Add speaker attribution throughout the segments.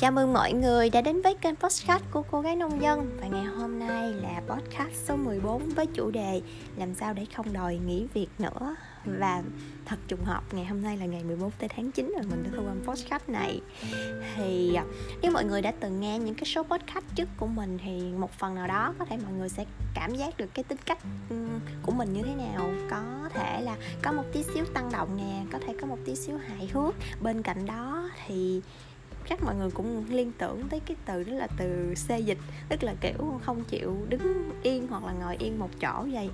Speaker 1: Chào mừng mọi người đã đến với kênh podcast của cô gái nông dân. Và ngày hôm nay là podcast số 14 với chủ đề Làm sao để không đòi nghỉ việc nữa. Và thật trùng hợp, ngày hôm nay là ngày 14 tới tháng 9 rồi mình đã thu âm podcast này. Thì à, nếu mọi người đã từng nghe những cái số podcast trước của mình Thì một phần nào đó có thể mọi người sẽ cảm giác được cái tính cách của mình như thế nào. Có thể là có một tí xíu tăng động nè, Có thể có một tí xíu hài hước. Bên cạnh đó thì chắc mọi người cũng liên tưởng tới cái từ đó là từ xê dịch, tức là kiểu không chịu đứng yên hoặc là ngồi yên một chỗ vậy.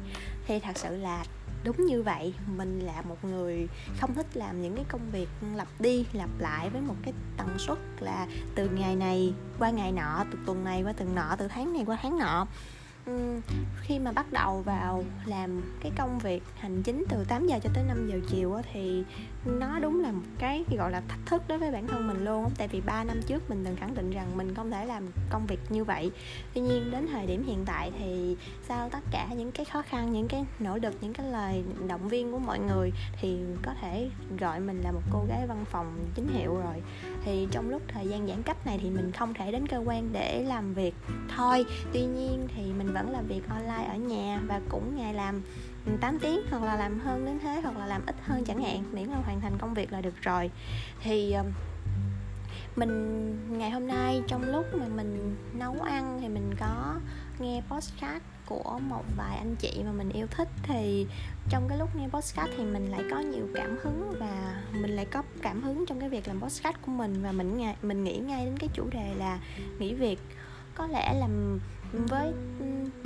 Speaker 1: Thì thật sự là đúng như vậy, mình là một người không thích làm những cái công việc lặp đi lặp lại với một cái tần suất là từ ngày này qua ngày nọ, từ tuần này qua tuần nọ, từ tháng này qua tháng nọ. Ừ, khi mà bắt đầu vào làm cái công việc hành chính từ 8 giờ cho tới 5 giờ chiều á, thì nó đúng là một cái gọi là thách thức đối với bản thân mình luôn tại vì 3 năm trước mình từng khẳng định rằng mình không thể làm công việc như vậy. Tuy nhiên đến thời điểm hiện tại thì sau tất cả những cái khó khăn những cái nỗ lực những cái lời động viên của mọi người thì có thể gọi mình là một cô gái văn phòng chính hiệu rồi. Thì trong lúc thời gian giãn cách này thì mình không thể đến cơ quan để làm việc thôi. Tuy nhiên thì mình vẫn là việc online ở nhà và cũng ngày làm ừ, 8 tiếng hoặc là làm hơn đến thế hoặc là làm ít hơn chẳng hạn, miễn là hoàn thành công việc là được rồi. Thì mình, ngày hôm nay trong lúc mà mình nấu ăn thì mình có nghe podcast của một vài anh chị mà mình yêu thích. Thì trong cái lúc nghe podcast thì mình lại có nhiều cảm hứng và mình lại có cảm hứng trong cái việc làm podcast của mình và mình mình nghĩ ngay đến cái chủ đề là nghỉ việc. Có lẽ là với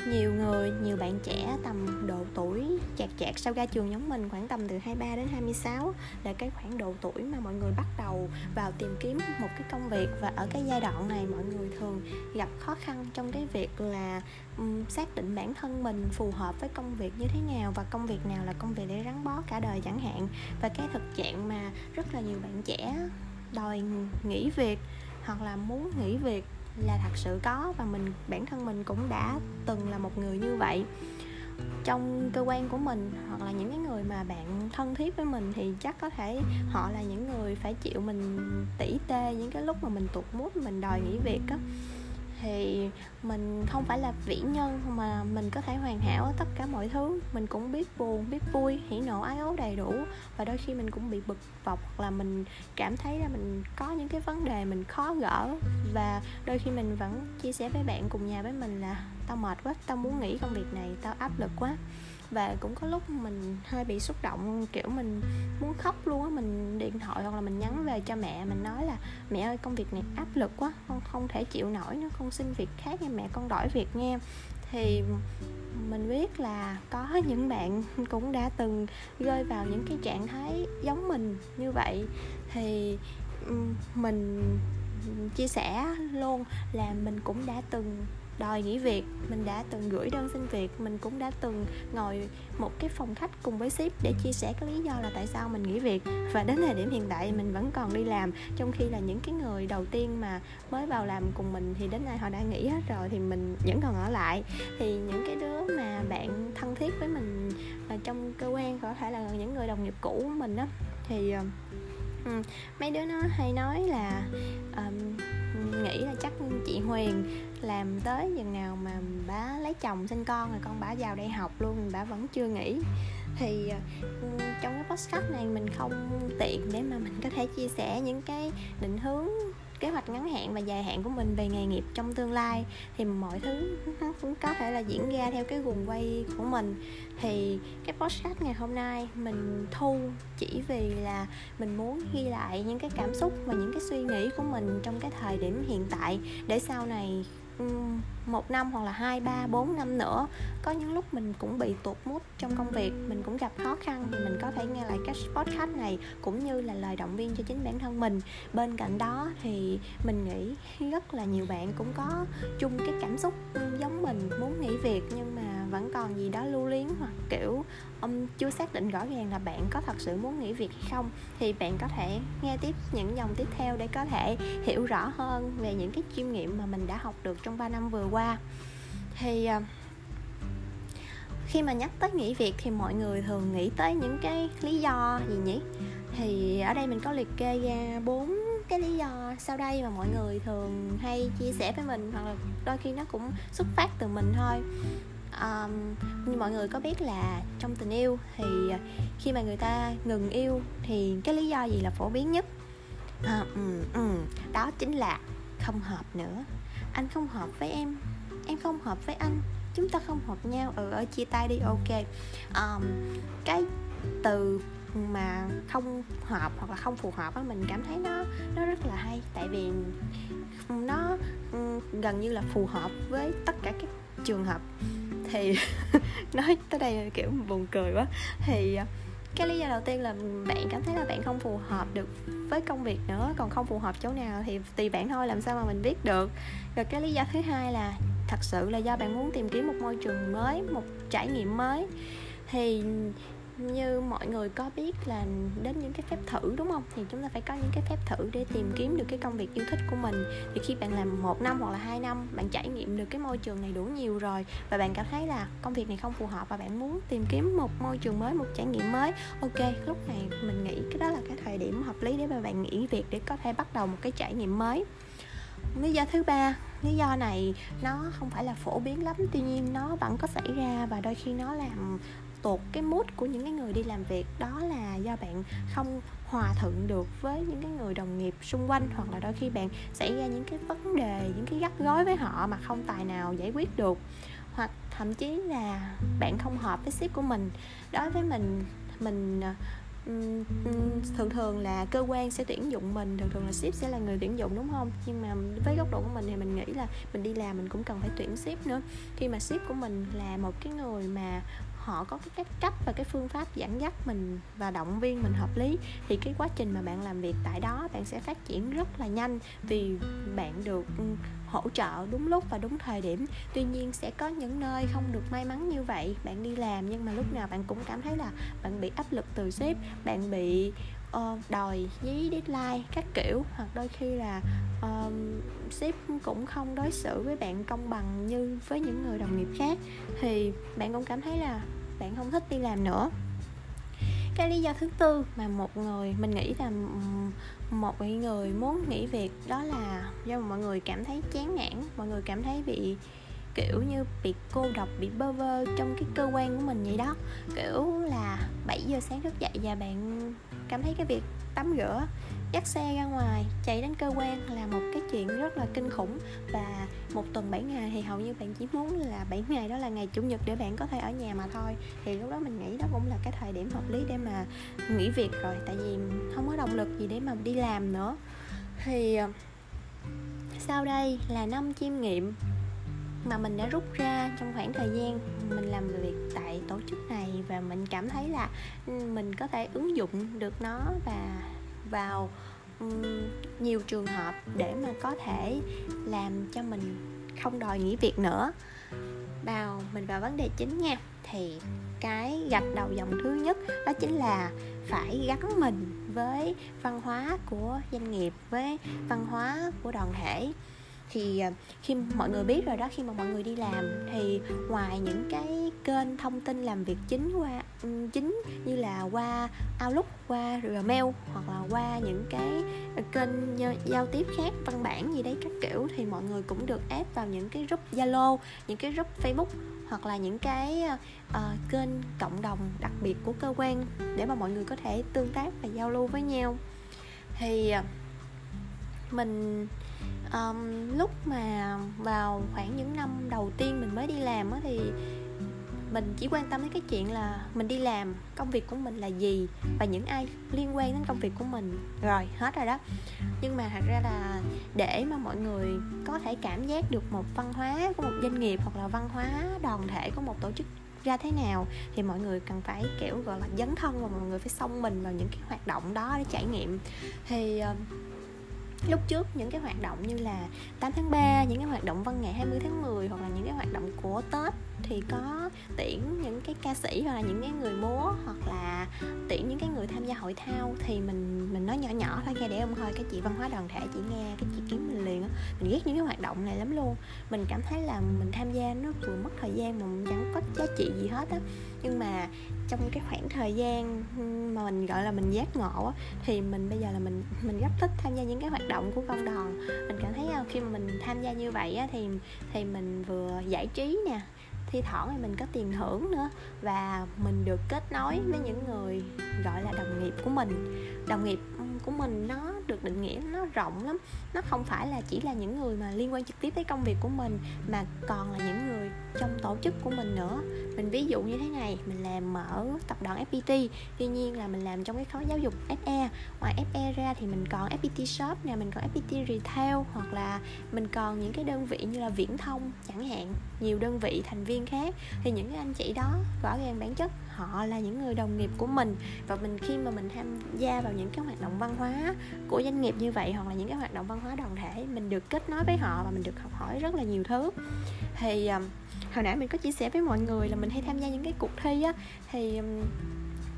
Speaker 1: nhiều người nhiều bạn trẻ tầm độ tuổi chạc chạc sau ra trường giống mình khoảng tầm từ 23 đến 26 là cái khoảng độ tuổi mà mọi người bắt đầu vào tìm kiếm một cái công việc. Và ở cái giai đoạn này mọi người thường gặp khó khăn trong cái việc là um, xác định bản thân mình phù hợp với công việc như thế nào và công việc nào là công việc để gắn bó cả đời chẳng hạn. Và cái thực trạng mà rất là nhiều bạn trẻ đòi nghỉ việc hoặc là muốn nghỉ việc là thật sự có và mình, bản thân mình cũng đã từng là một người như vậy. Trong cơ quan của mình hoặc là những cái người mà bạn thân thiết với mình thì chắc có thể họ là những người phải chịu mình tỉ tê những cái lúc mà mình tụt mút mình đòi nghỉ việc á thì mình không phải là vĩ nhân mà mình có thể hoàn hảo ở tất cả mọi thứ. Mình cũng biết buồn, biết vui, hỉ nộ, ái ố đầy đủ. Và đôi khi mình cũng bị bực bọc hoặc là mình cảm thấy là mình có những cái vấn đề mình khó gỡ. Và đôi khi mình vẫn chia sẻ với bạn cùng nhà với mình là tao mệt quá, tao muốn nghỉ công việc này, tao áp lực quá và cũng có lúc mình hơi bị xúc động, kiểu mình muốn khóc luôn á, mình điện thoại hoặc là mình nhắn về cho mẹ, mình nói là, mẹ ơi, công việc này áp lực quá, con không thể chịu nổi nữa, con xin việc khác nha mẹ, con đổi việc nha. Thì mình biết là có những bạn cũng đã từng rơi vào những cái trạng thái giống mình như vậy. Thì mình chia sẻ luôn là mình cũng đã từng đòi nghỉ việc. Mình đã từng gửi đơn xin việc mình cũng đã từng ngồi một cái phòng khách cùng với ship để chia sẻ cái lý do là tại sao mình nghỉ việc. Và đến thời điểm hiện tại mình vẫn còn đi làm trong khi là những cái người đầu tiên mà mới vào làm cùng mình thì đến nay họ đã nghỉ hết rồi thì mình vẫn còn ở lại. Thì những cái đứa mà bạn thân thiết với mình là trong cơ quan có thể là những người đồng nghiệp cũ của mình đó thì ờ, ừ, mấy đứa nó hay nói là um, nghĩ là chắc chị Huyền làm tới chừng nào mà bà lấy chồng sinh con rồi con bà vào đại học luôn, bà vẫn chưa nghỉ. Thì ờ, trong cái podcast này mình không tiện để mà mình có thể chia sẻ những cái định hướng, kế hoạch ngắn hạn và dài hạn của mình về nghề nghiệp trong tương lai. Thì mọi thứ nó cũng có thể là diễn ra theo cái guồng quay của mình. Thì cái podcast ngày hôm nay mình thu chỉ vì là mình muốn ghi lại những cái cảm xúc và những cái suy nghĩ của mình trong cái thời điểm hiện tại để sau này một năm hoặc là hai ba bốn năm nữa. Có những lúc mình cũng bị tụt mút trong công việc mình cũng gặp khó khăn thì mình có thể nghe lại cái podcast này cũng như là lời động viên cho chính bản thân mình. Bên cạnh đó thì mình nghĩ rất là nhiều bạn cũng có chung cái cảm xúc giống mình muốn nghỉ việc nhưng mà vẫn còn gì đó lưu luyến hoặc kiểu um, chưa xác định rõ ràng là bạn có thật sự muốn nghỉ việc hay không. Thì bạn có thể nghe tiếp những dòng tiếp theo để có thể hiểu rõ hơn về những cái chiêm nghiệm mà mình đã học được trong trong 3 năm vừa qua. Thì ờ, khi mà nhắc tới nghỉ việc thì mọi người thường nghĩ tới những cái lý do gì nhỉ? Thì ở đây mình có liệt kê ra bốn cái lý do sau đây mà mọi người thường hay chia sẻ với mình hoặc là đôi khi nó cũng xuất phát từ mình thôi. Um, như mọi người có biết là trong tình yêu thì ờ, khi mà người ta ngừng yêu thì cái lý do gì là phổ biến nhất? À, um, um, đó chính là không hợp nữa anh không hợp với em. Em không hợp với anh. Chúng ta không hợp nhau. Ừ ở chia tay đi. Ok. Um, cái từ mà không hợp hoặc là không phù hợp á mình cảm thấy nó nó rất là hay. Tại vì nó gần như là phù hợp với tất cả các trường hợp. Thì nói tới đây kiểu buồn cười quá. Thì ờ, cái lý do đầu tiên là bạn cảm thấy là bạn không phù hợp được với công việc nữa, còn không phù hợp chỗ nào thì tùy bạn thôi, làm sao mà mình biết được. Rồi cái lý do thứ hai là thật sự là do bạn muốn tìm kiếm một môi trường mới, một trải nghiệm mới. Thì như mọi người có biết là đến những cái phép thử, đúng không? Thì chúng ta phải có những cái phép thử để tìm kiếm được cái công việc yêu thích của mình. Thì khi bạn làm một năm hoặc là hai năm, bạn trải nghiệm được cái môi trường này đủ nhiều rồi và bạn cảm thấy là công việc này không phù hợp và bạn muốn tìm kiếm một môi trường mới, một trải nghiệm mới, ok, lúc này mình nghĩ cái đó là cái thời điểm hợp lý để mà bạn nghỉ việc để có thể bắt đầu một cái trải nghiệm mới. Lý do thứ ba, lý do này nó không phải là phổ biến lắm, tuy nhiên nó vẫn có xảy ra và đôi khi nó làm mood của những cái người đi làm việc, đó là do bạn không hòa thuận được với những cái người đồng nghiệp xung quanh, hoặc là đôi khi bạn xảy ra những cái vấn đề, những cái gắt gối với họ mà không tài nào giải quyết được. Hoặc thậm chí là bạn không hợp với sếp của mình. Đối với mình mình ờ, thường thường là cơ quan sẽ tuyển dụng mình, thường thường là ship sẽ là người tuyển dụng, đúng không? Nhưng mà với góc độ của mình thì mình nghĩ là mình đi làm mình cũng cần phải tuyển ship nữa. Khi mà ship của mình là một cái người mà họ có cái cách và cái phương pháp dẫn dắt mình và động viên mình hợp lý, thì cái quá trình mà bạn làm việc tại đó, bạn sẽ phát triển rất là nhanh vì bạn được ừ, hỗ trợ đúng lúc và đúng thời điểm. Tuy nhiên sẽ có những nơi không được may mắn như vậy, bạn đi làm nhưng mà lúc nào bạn cũng cảm thấy là bạn bị áp lực từ sếp, bạn bị uh, đòi dí deadline các kiểu. Hoặc đôi khi là uh, sếp cũng không đối xử với bạn công bằng như với những người đồng nghiệp khác. Thì bạn cũng cảm thấy là bạn không thích đi làm nữa. Cái lý do thứ tư mà một người mình nghĩ là một người muốn nghỉ việc đó là do mọi người cảm thấy chán nản mọi người cảm thấy bị kiểu như bị cô độc bị bơ vơ trong cái cơ quan của mình vậy đó. Kiểu là 7 giờ sáng thức dậy và bạn cảm thấy cái việc tắm rửa, dắt xe ra ngoài, chạy đến cơ quan là một cái chuyện rất là kinh khủng. Và một tuần 7 ngày thì hầu như bạn chỉ muốn là 7 ngày đó là ngày chủ nhật để bạn có thể ở nhà mà thôi. Thì lúc đó mình nghĩ đó cũng là cái thời điểm hợp lý để mà nghỉ việc rồi, tại vì không có động lực gì để mà đi làm nữa. Thì ờ, sau đây là năm chiêm nghiệm mà mình đã rút ra trong khoảng thời gian mình làm việc tại tổ chức này và mình cảm thấy là ừ, mình có thể ứng dụng được nó và vào ừ, nhiều trường hợp để mà có thể làm cho mình không đòi nghỉ việc nữa. Vào, mình vào vấn đề chính nha, thì cái gạch đầu dòng thứ nhất đó chính là phải gắn mình với văn hóa của doanh nghiệp, với văn hóa của đoàn thể thì à, khi mọi người biết rồi đó khi mà mọi người đi làm thì ngoài những cái kênh thông tin làm việc chính qua chính như là qua Outlook qua Gmail hoặc là qua những cái à, kênh giao tiếp khác văn bản gì đấy các kiểu thì mọi người cũng được ép vào những cái group Zalo những cái group Facebook hoặc là những cái uh, kênh cộng đồng đặc biệt của cơ quan để mà mọi người có thể tương tác và giao lưu với nhau. Thì mình um, lúc mà vào khoảng những năm đầu tiên mình mới đi làm á thì mình chỉ quan tâm đến cái chuyện là mình đi làm công việc của mình là gì và những ai liên quan đến công việc của mình. Rồi hết rồi đó. Nhưng mà thật ra là để mà mọi người có thể cảm giác được một văn hóa của một doanh nghiệp hoặc là văn hóa đoàn thể của một tổ chức ra thế nào thì mọi người cần phải kiểu gọi là dấn thân và mọi người phải xông mình vào những cái hoạt động đó để trải nghiệm. Thì ờ, lúc trước những cái hoạt động như là 8 tháng 3 những cái hoạt động văn nghệ 20 tháng 10 hoặc là những cái hoạt động của Tết thì có tuyển những cái ca sĩ hoặc là những cái người múa hoặc là tuyển những cái người tham gia hội thao thì mình mình nói nhỏ nhỏ thôi nghe để ông thôi cái chị văn hóa đoàn thể, chị nghe cái chị kiếm mình liền á. Mình ghét những cái hoạt động này lắm luôn. Mình cảm thấy là mình tham gia nó vừa mất thời gian mà mình chẳng có giá trị gì hết á. Nhưng mà trong cái khoảng thời gian mà mình, gọi là, mình giác ngộ á, thì mình bây giờ là mình mình rất thích tham gia những cái hoạt động của công đoàn mình cảm thấy à, khi mà mình tham gia như vậy á thì thì mình vừa giải trí nè thi thoảng thì mình có tiền thưởng nữa và mình được kết nối với những người, gọi là, đồng nghiệp của mình. Đồng nghiệp của mình nó được định nghĩa nó rộng lắm. Nó không phải là chỉ là những người mà liên quan trực tiếp tới công việc của mình, mà còn là những người trong tổ chức của mình nữa. Mình ví dụ như thế này, mình làm ở tập đoàn FPT tuy nhiên là mình làm trong cái khối giáo dục FE ngoài FE ra thì mình còn FPT shop nè, mình còn FPT retail hoặc là mình còn những cái đơn vị như là viễn thông chẳng hạn. Nhiều đơn vị, thành viên khác. Thì những cái anh chị đó, rõ ràng bản chất họ là những người đồng nghiệp của mình. Và mình khi mà mình tham gia vào những cái hoạt động văn hóa của doanh nghiệp như vậy, hoặc là những cái hoạt động văn hóa đoàn thể, mình được kết nối với họ và mình được học hỏi rất là nhiều thứ. Thì um, hồi nãy mình có chia sẻ với mọi người là mình hay tham gia những cái cuộc thi á. Thì um,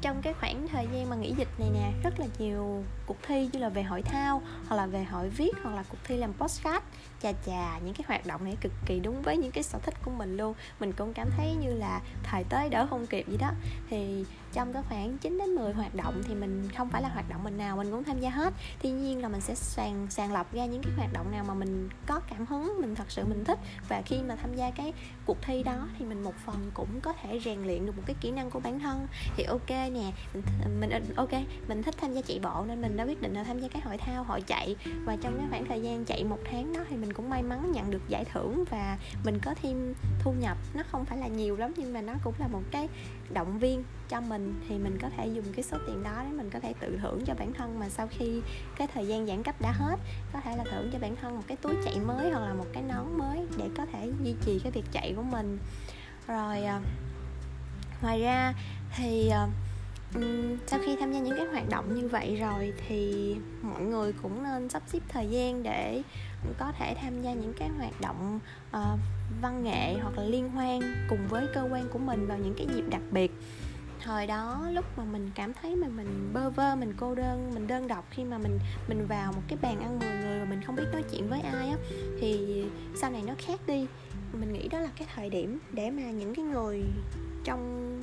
Speaker 1: trong cái khoảng thời gian mà nghỉ dịch này nè, rất là nhiều cuộc thi như là về hội thao, hoặc là về hội viết, hoặc là cuộc thi làm postcard chà chà, những cái hoạt động này cực kỳ đúng với những cái sở thích của mình luôn. Mình cũng cảm thấy như là thời tới đỡ không kịp gì đó. Thì trong cái khoảng 9 đến 10 hoạt động thì mình không phải là hoạt động mình nào mình cũng tham gia hết. Tuy nhiên là mình sẽ sàng sàng lọc ra những cái hoạt động nào mà mình có cảm hứng mình thật sự mình thích. Và khi mà tham gia cái cuộc thi đó thì mình một phần cũng có thể rèn luyện được một cái kỹ năng của bản thân. Thì ok nè mình, mình ờ, ok mình thích tham gia chạy bộ nên mình đã quyết định là tham gia cái hội thao hội chạy. Và trong cái khoảng thời gian chạy một tháng đó thì mình cũng may mắn nhận được giải thưởng và mình có thêm thu nhập. Nó không phải là nhiều lắm nhưng mà nó cũng là một cái động viên cho mình thì mình có thể dùng cái số tiền đó để mình có thể tự thưởng cho bản thân mà sau khi cái thời gian giãn cách đã hết, có thể là thưởng cho bản thân một cái túi chạy mới hoặc là một cái nón mới để có thể duy trì cái việc chạy của mình. Rồi ờ, ngoài ra thì ờ, sau khi tham gia những cái hoạt động như vậy rồi thì mọi người cũng nên sắp xếp thời gian để có thể tham gia những cái hoạt động uh, văn nghệ hoặc là liên hoan cùng với cơ quan của mình vào những cái dịp đặc biệt. Thời đó lúc mà mình cảm thấy mà mình bơ vơ mình cô đơn mình đơn độc khi mà mình mình vào một cái bàn ăn 10 người và mình không biết nói chuyện với ai á thì sau này nó khác đi. Mình nghĩ đó là cái thời điểm để mà những cái người trong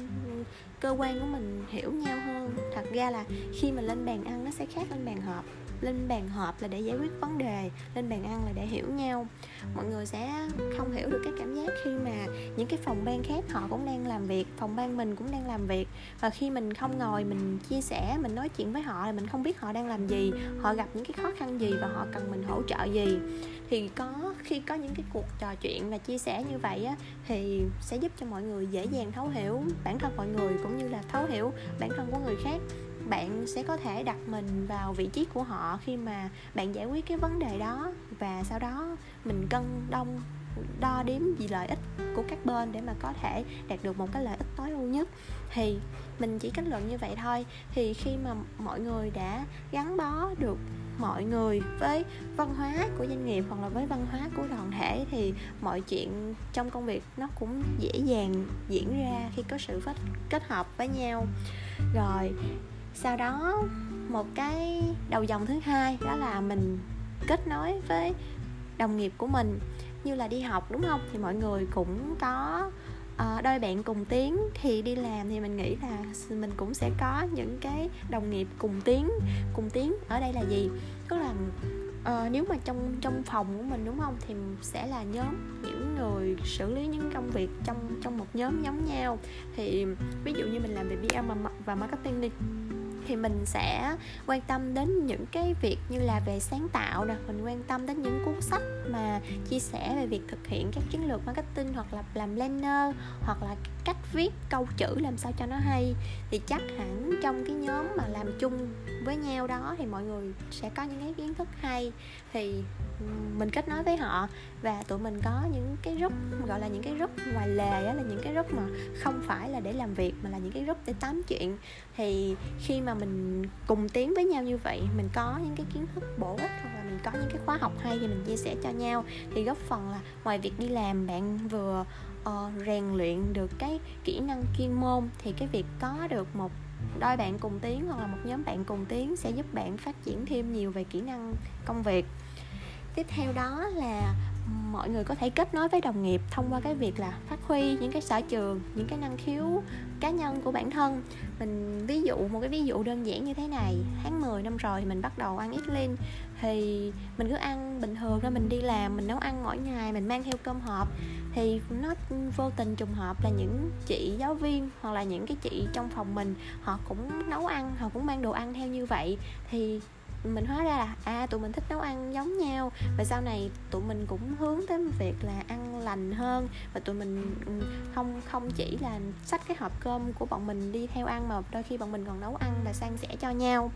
Speaker 1: cơ quan của mình hiểu nhau hơn. Thật ra là khi mà lên bàn ăn nó sẽ khác lên bàn họp lên bàn họp là để giải quyết vấn đề, lên bàn ăn là để hiểu nhau. Mọi người sẽ không hiểu được cái cảm giác khi mà những cái phòng ban khác họ cũng đang làm việc, phòng ban mình cũng đang làm việc. Và khi mình không ngồi, mình chia sẻ, mình nói chuyện với họ là mình không biết họ đang làm gì, họ gặp những cái khó khăn gì và họ cần mình hỗ trợ gì. Thì có, khi có những cái cuộc trò chuyện và chia sẻ như vậy á, thì sẽ giúp cho mọi người dễ dàng thấu hiểu bản thân mọi người cũng như là thấu hiểu bản thân của người khác bạn sẽ có thể đặt mình vào vị trí của họ khi mà bạn giải quyết cái vấn đề đó và sau đó mình cân đông đo đếm gì lợi ích của các bên để mà có thể đạt được một cái lợi ích tối ưu nhất. Thì mình chỉ kết luận như vậy thôi. Thì khi mà mọi người đã gắn bó được mọi người với văn hóa của doanh nghiệp hoặc là với văn hóa của đoàn thể thì mọi chuyện trong công việc nó cũng dễ dàng diễn ra khi có sự kết hợp với nhau. Rồi sau đó một cái đầu dòng thứ hai đó là mình kết nối với đồng nghiệp của mình như là đi học đúng không? Thì mọi người cũng có uh, đôi bạn cùng tiếng. Thì đi làm thì mình nghĩ là mình cũng sẽ có những cái đồng nghiệp cùng tiếng. Cùng tiếng ở đây là gì? Tức là uh, nếu mà trong trong phòng của mình đúng không? Thì sẽ là nhóm những người xử lý những công việc trong trong một nhóm giống nhau. Thì ví dụ như mình làm về PR và marketing đi thì mình sẽ quan tâm đến những cái việc như là về sáng tạo nè, mình quan tâm đến những cuốn sách mà chia sẻ về việc thực hiện các chiến lược marketing hoặc là làm planner hoặc là cách viết câu chữ làm sao cho nó hay, thì chắc hẳn trong cái nhóm mà làm chung với nhau đó thì mọi người sẽ có những cái kiến thức hay. Thì mình kết nối với họ và tụi mình có những cái group, gọi là những cái group ngoài lề đó là những cái group mà không phải là để làm việc mà là những cái group để tám chuyện. Thì khi mà mình cùng tiến với nhau như vậy, mình có những cái kiến thức bổ ích hoặc là mình có những cái khóa học hay thì mình chia sẻ cho nhau. Thì góp phần là ngoài việc đi làm bạn vừa uh, rèn luyện được cái kỹ năng chuyên môn thì cái việc có được một đôi bạn cùng tiến hoặc là một nhóm bạn cùng tiến sẽ giúp bạn phát triển thêm nhiều về kỹ năng công việc. Tiếp theo đó là mọi người có thể kết nối với đồng nghiệp thông qua cái việc là phát huy những cái sở trường những cái năng khiếu cá nhân của bản thân. Mình ví dụ, một cái ví dụ đơn giản như thế này. Tháng 10 năm rồi thì mình bắt đầu ăn ít lên thì mình cứ ăn bình thường ra mình đi làm, mình nấu ăn mỗi ngày, mình mang theo cơm hộp. Thì nó vô tình trùng hợp là những chị giáo viên hoặc là những cái chị trong phòng mình, họ cũng nấu ăn, họ cũng mang đồ ăn theo như vậy. Thì mình hóa ra là à tụi mình thích nấu ăn giống nhau. Và sau này tụi mình cũng hướng tới việc là ăn lành hơn. Và tụi mình ừ, không không chỉ là xách cái hộp cơm của bọn mình đi theo ăn mà đôi khi bọn mình còn nấu ăn và san sẻ cho nhau.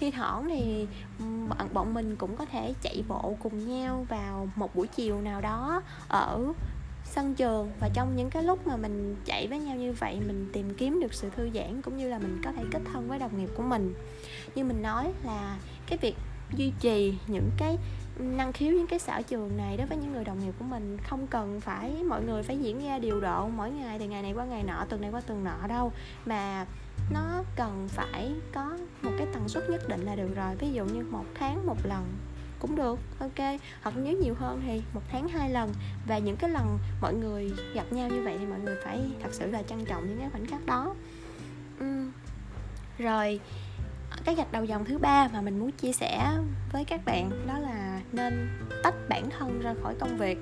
Speaker 1: Thi thoảng thì ừ, bọn bọn mình cũng có thể chạy bộ cùng nhau vào một buổi chiều nào đó ở sân trường. Và trong những cái lúc mà mình chạy với nhau như vậy, mình tìm kiếm được sự thư giãn cũng như là mình có thể kết thân với đồng nghiệp của mình. Như mình nói là cái việc duy trì những cái năng khiếu, những cái sở trường này đối với những người đồng nghiệp của mình, không cần phải mọi người phải diễn ra điều độ mỗi ngày thì ngày này qua ngày nọ, tuần này qua tuần nọ đâu. Mà nó cần phải có một cái tần suất nhất định là được rồi, ví dụ như một tháng một lần cũng được, ok. Hoặc nếu nhiều hơn thì một tháng hai lần. Và những cái lần mọi người gặp nhau như vậy thì mọi người phải thật sự là trân trọng những cái khoảnh khắc đó. Uhm. rồi cái gạch đầu dòng thứ ba mà mình muốn chia sẻ với các bạn đó là nên tách bản thân ra khỏi công việc.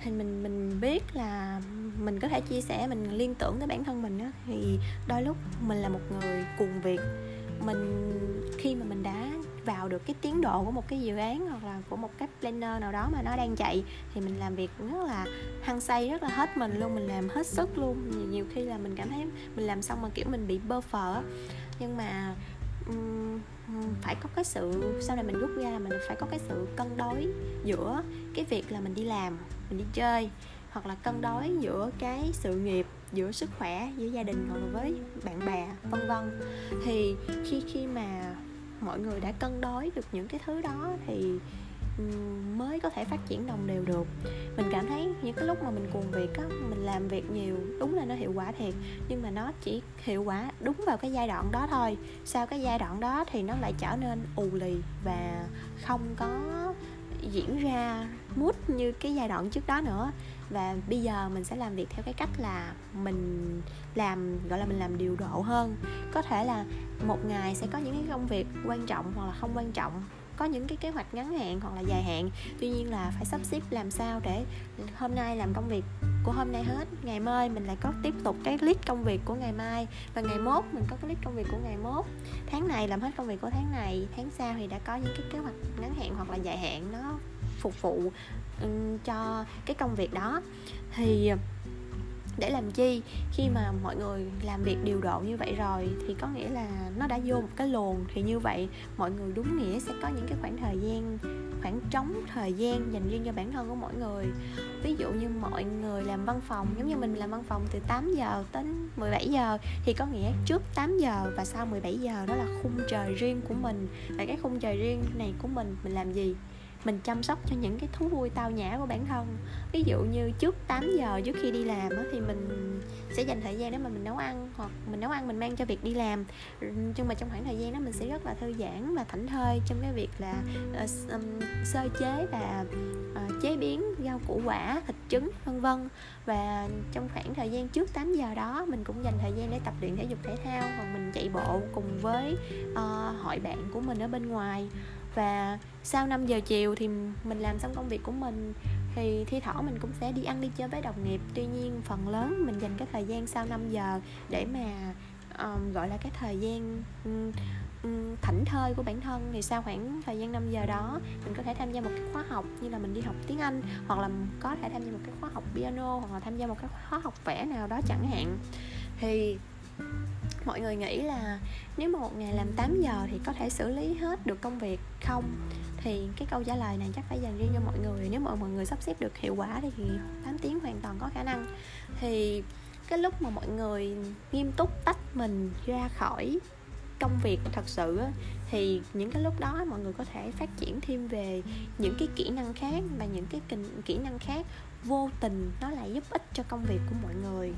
Speaker 1: Thì mình mình biết là mình có thể chia sẻ mình liên tưởng tới bản thân mình á thì đôi lúc mình là một người cuồng việc. Mình khi mà mình đã vào được cái tiến độ của một cái dự án hoặc là của một cái planner nào đó mà nó đang chạy thì mình làm việc rất là hăng say rất là hết mình luôn mình làm hết sức luôn. Nhiều, nhiều khi là mình cảm thấy mình làm xong mà kiểu mình bị bơ phờ nhưng mà phải có cái sự, sau này mình rút ra là mình phải có cái sự cân đối giữa cái việc là mình đi làm, mình đi chơi, hoặc là cân đối giữa cái sự nghiệp, giữa sức khỏe, giữa gia đình hoặc là với bạn bè, vân vân. Thì khi khi mà mọi người đã cân đối được những cái thứ đó thì Ừ, mới có thể phát triển đồng đều được. Mình cảm thấy những cái lúc mà mình cuồng việc á, mình làm việc nhiều, đúng là nó hiệu quả thiệt. Nhưng mà nó chỉ hiệu quả đúng vào cái giai đoạn đó thôi. Sau cái giai đoạn đó thì nó lại trở nên ù lì và không có diễn ra mút như cái giai đoạn trước đó nữa. Và bây giờ mình sẽ làm việc theo cái cách là mình làm, gọi là mình làm điều độ hơn. Có thể là một ngày sẽ có những cái công việc quan trọng hoặc là không quan trọng có những cái kế hoạch ngắn hạn hoặc là dài hạn. Tuy nhiên là phải sắp xếp làm sao để hôm nay làm công việc của hôm nay hết ngày mai mình lại có tiếp tục cái list công việc của ngày mai và ngày mốt mình có cái list công việc của ngày mốt. Tháng này làm hết công việc của tháng này tháng sau thì đã có những cái kế hoạch ngắn hạn hoặc là dài hạn nó phục vụ um, cho cái công việc đó. Thì để làm chi? Khi mà mọi người làm việc điều độ như vậy rồi thì có nghĩa là nó đã vô một cái luồng thì như vậy mọi người đúng nghĩa sẽ có những cái khoảng thời gian, khoảng trống thời gian dành riêng cho bản thân của mỗi người. Ví dụ như mọi người làm văn phòng, giống như mình làm văn phòng từ 8 giờ đến 17 giờ thì có nghĩa trước 8 giờ và sau 17 giờ đó là khung trời riêng của mình. Và cái khung trời riêng này của mình mình làm gì? Mình chăm sóc cho những cái thú vui tao nhã của bản thân. Ví dụ như trước 8 giờ trước khi đi làm thì mình sẽ dành thời gian để mà mình nấu ăn hoặc mình nấu ăn mình mang cho việc đi làm. Nhưng mà trong khoảng thời gian đó mình sẽ rất là thư giãn và thảnh thơi trong cái việc là uh, um, sơ chế và uh, chế biến rau củ quả thịt trứng vân vân. Và trong khoảng thời gian trước 8 giờ đó mình cũng dành thời gian để tập luyện thể dục thể thao hoặc mình chạy bộ cùng với uh, hội bạn của mình ở bên ngoài và sau 5 giờ chiều thì mình làm xong công việc của mình thì thi thoảng mình cũng sẽ đi ăn đi chơi với đồng nghiệp. Tuy nhiên phần lớn mình dành cái thời gian sau 5 giờ để mà um, gọi là cái thời gian um, um, thảnh thơi của bản thân thì sau khoảng thời gian 5 giờ đó mình có thể tham gia một cái khóa học như là mình đi học tiếng Anh hoặc là có thể tham gia một cái khóa học piano hoặc là tham gia một cái khóa học vẽ nào đó chẳng hạn. Thì mọi người nghĩ là nếu mà một ngày làm 8 giờ thì có thể xử lý hết được công việc không? Thì cái câu trả lời này chắc phải dành riêng cho mọi người. Nếu mà mọi người sắp xếp được hiệu quả thì 8 tiếng hoàn toàn có khả năng. Thì cái lúc mà mọi người nghiêm túc tách mình ra khỏi công việc thật sự thì những cái lúc đó mọi người có thể phát triển thêm về những cái kỹ năng khác và những cái kỹ năng khác vô tình nó lại giúp ích cho công việc của mọi người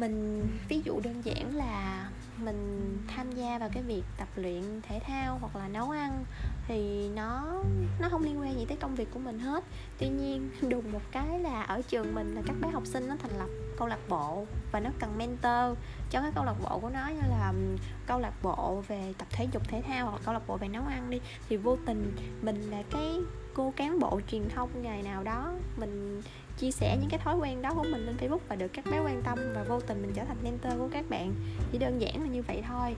Speaker 1: mình, ví dụ đơn giản là mình tham gia vào cái việc tập luyện thể thao hoặc là nấu ăn thì nó nó không liên quan gì tới công việc của mình hết. Tuy nhiên, đùng một cái là ở trường mình là các bé học sinh nó thành lập câu lạc bộ và nó cần mentor cho cái câu lạc bộ của nó, như là câu lạc bộ về tập thể dục, thể thao hoặc câu lạc bộ về nấu ăn đi. Thì vô tình mình là cái cô cán bộ truyền thông ngày nào đó, mình chia sẻ những cái thói quen đó của mình lên Facebook và được các bé quan tâm và vô tình mình trở thành mentor của các bạn. Chỉ đơn giản là như vậy thôi.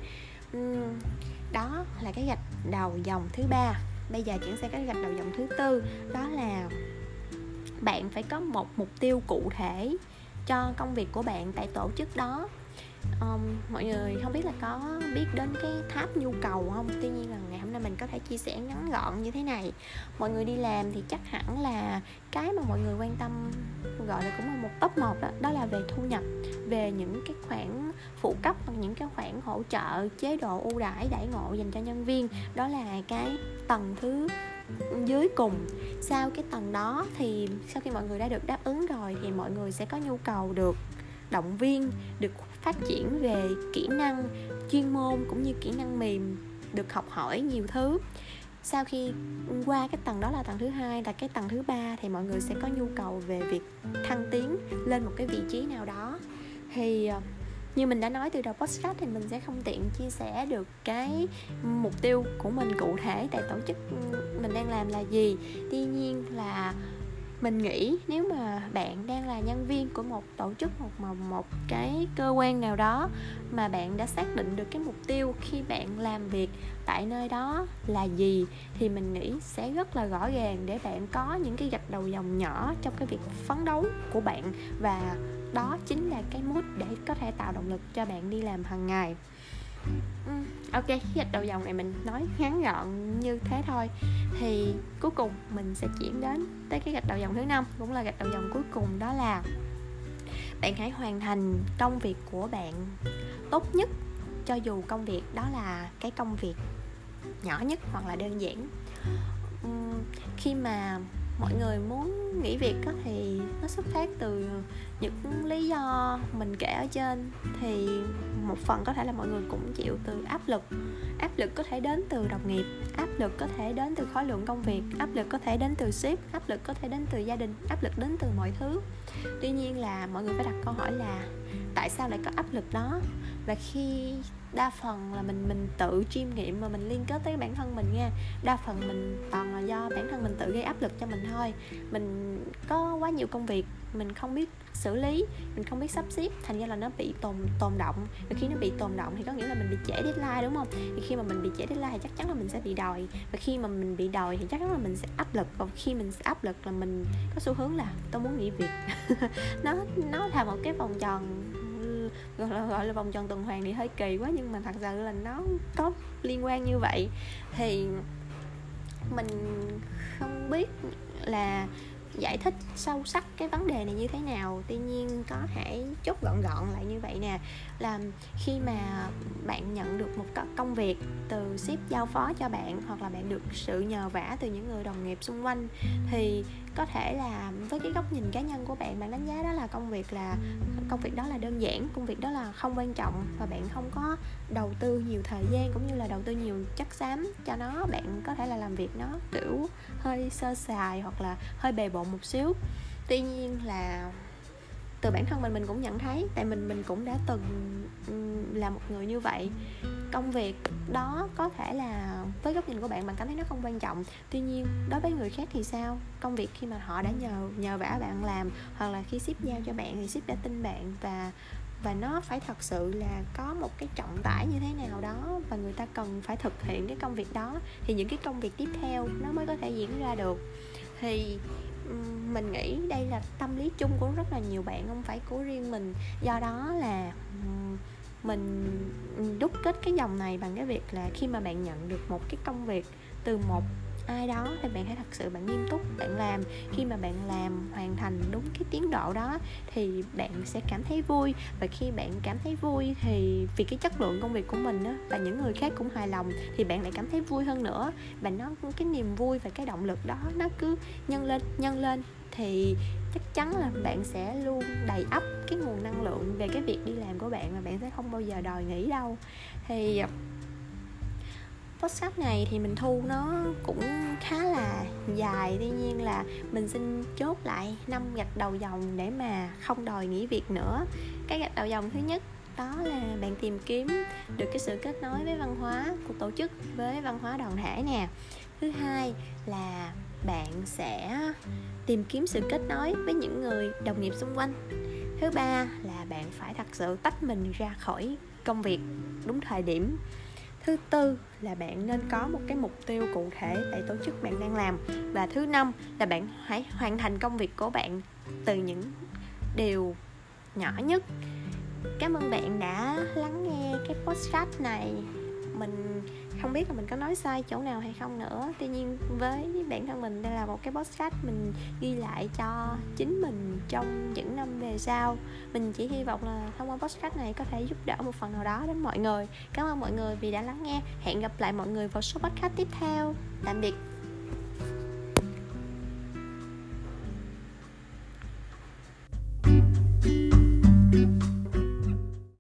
Speaker 1: Uhm, đó là cái gạch đầu dòng thứ ba. Bây giờ chuyển sang cái gạch đầu dòng thứ tư đó là bạn phải có một mục tiêu cụ thể cho công việc của bạn tại tổ chức đó. Um, mọi người không biết là có biết đến cái tháp nhu cầu không? Tuy nhiên là ngày nên mình có thể chia sẻ ngắn gọn như thế này. Mọi người đi làm thì chắc hẳn là cái mà mọi người quan tâm, gọi là cũng là một top một đó đó là về thu nhập, về những cái khoản phụ cấp hoặc những cái khoản hỗ trợ chế độ ưu đãi đãi ngộ dành cho nhân viên. Đó là cái tầng thứ dưới cùng. Sau cái tầng đó thì sau khi mọi người đã được đáp ứng rồi thì mọi người sẽ có nhu cầu được động viên, được phát triển về kỹ năng chuyên môn cũng như kỹ năng mềm được học hỏi nhiều thứ. Sau khi qua cái tầng đó là tầng thứ hai, là cái tầng thứ ba, thì mọi người sẽ có nhu cầu về việc thăng tiến lên một cái vị trí nào đó. Thì ờ, như mình đã nói từ đầu podcast thì mình sẽ không tiện chia sẻ được cái mục tiêu của mình cụ thể tại tổ chức ừ, mình đang làm là gì. Tuy nhiên là mình nghĩ nếu mà bạn đang là nhân viên của một tổ chức hoặc một một cái cơ quan nào đó mà bạn đã xác định được cái mục tiêu khi bạn làm việc tại nơi đó là gì, thì mình nghĩ sẽ rất là rõ ràng để bạn có những cái gạch đầu dòng nhỏ trong cái việc phấn đấu của bạn. Và đó chính là cái mút để có thể tạo động lực cho bạn đi làm hàng ngày. Ừ, ok gạch đầu dòng này mình nói ngắn gọn như thế thôi thì cuối cùng mình sẽ chuyển đến tới cái gạch đầu dòng thứ năm cũng là gạch đầu dòng cuối cùng đó là bạn hãy hoàn thành công việc của bạn tốt nhất cho dù công việc đó là cái công việc nhỏ nhất hoặc là đơn giản. Ừ, khi mà mọi người muốn nghỉ việc á, thì nó xuất phát từ những lý do mình kể ở trên. Thì một phần có thể là mọi người cũng chịu từ áp lực. Áp lực có thể đến từ đồng nghiệp áp lực có thể đến từ khối lượng công việc áp lực có thể đến từ sếp áp lực có thể đến từ gia đình áp lực đến từ mọi thứ. Tuy nhiên là mọi người phải đặt câu hỏi là tại sao lại có áp lực đó và khi đa phần là mình mình tự chiêm nghiệm mà mình liên kết tới bản thân mình nha. Đa phần mình toàn là do bản thân mình tự gây áp lực cho mình thôi. Mình có quá nhiều công việc, mình không biết xử lý, mình không biết sắp xếp, thành ra là nó bị tồn tồn động. Và khi nó bị tồn động thì có nghĩa là mình bị trễ deadline, đúng không? Thì khi mà mình bị trễ deadline thì chắc chắn là mình sẽ bị đòi. Và khi mà mình bị đòi thì chắc chắn là mình sẽ áp lực. Và khi mình áp lực là mình có xu hướng là tôi muốn nghỉ việc. Nó nó là một cái vòng tròn gọi là, gọi là vòng tròn tuần hoàn thì hơi kỳ quá nhưng mà thật sự là nó có liên quan như vậy. Thì mình không biết là giải thích sâu sắc cái vấn đề này như thế nào. Tuy nhiên có thể chốt gọn gọn lại như vậy nè, là khi mà bạn nhận được một công việc từ ship giao phó cho bạn hoặc là bạn được sự nhờ vả từ những người đồng nghiệp xung quanh, thì có thể là với cái góc nhìn cá nhân của bạn bạn đánh giá đó là công việc là, công việc đó là đơn giản, công việc đó là không quan trọng và bạn không có đầu tư nhiều thời gian cũng như là đầu tư nhiều chất xám cho nó. Bạn có thể là làm việc nó kiểu hơi sơ sài hoặc là hơi bề bộn một xíu. Tuy nhiên là từ bản thân mình mình cũng nhận thấy, tại mình mình cũng đã từng là một người như vậy. Công việc đó có thể là với góc nhìn của bạn bạn cảm thấy nó không quan trọng. Tuy nhiên, đối với người khác thì sao? Công việc khi mà họ đã nhờ nhờ vả bạn làm, hoặc là khi ship giao cho bạn thì ship đã tin bạn và và nó phải thật sự là có một cái trọng tải như thế nào đó và người ta cần phải thực hiện cái công việc đó, thì những cái công việc tiếp theo nó mới có thể diễn ra được. Thì mình nghĩ đây là tâm lý chung của rất là nhiều bạn, không phải của riêng mình. Do đó là mình đúc kết cái dòng này bằng cái việc là khi mà bạn nhận được một cái công việc từ một ai đó thì bạn hãy thật sự bạn nghiêm túc bạn làm. Khi mà bạn làm hoàn thành đúng cái tiến độ đó thì bạn sẽ cảm thấy vui. Và khi bạn cảm thấy vui thì vì cái chất lượng công việc của mình đó, và những người khác cũng hài lòng thì bạn lại cảm thấy vui hơn nữa. Và nó cái niềm vui và cái động lực đó nó cứ nhân lên nhân lên. Thì chắc chắn là bạn sẽ luôn đầy ắp cái nguồn năng lượng về cái việc đi làm của bạn mà bạn sẽ không bao giờ đòi nghỉ đâu. Thì podcast này thì mình thu nó cũng khá là dài. Tuy nhiên là mình xin chốt lại năm gạch đầu dòng để mà không đòi nghỉ việc nữa. Cái gạch đầu dòng thứ nhất, đó là bạn tìm kiếm được cái sự kết nối với văn hóa của tổ chức với văn hóa đoàn thể nè. Thứ hai là bạn sẽ tìm kiếm sự kết nối với những người đồng nghiệp xung quanh. Thứ ba là bạn phải thật sự tách mình ra khỏi công việc đúng thời điểm thứ tư là bạn nên có một cái mục tiêu cụ thể tại tổ chức bạn đang làm. Và thứ năm là bạn hãy hoàn thành công việc của bạn từ những điều nhỏ nhất. Cảm ơn bạn đã lắng nghe cái podcast này. Mình không biết là mình có nói sai chỗ nào hay không nữa. Tuy nhiên với bản thân mình, đây là một cái podcast mình ghi lại cho chính mình trong những năm về sau. Mình chỉ hy vọng là thông qua podcast này có thể giúp đỡ một phần nào đó đến mọi người. Cảm ơn mọi người vì đã lắng nghe. Hẹn gặp lại mọi người vào số podcast tiếp theo. Tạm biệt.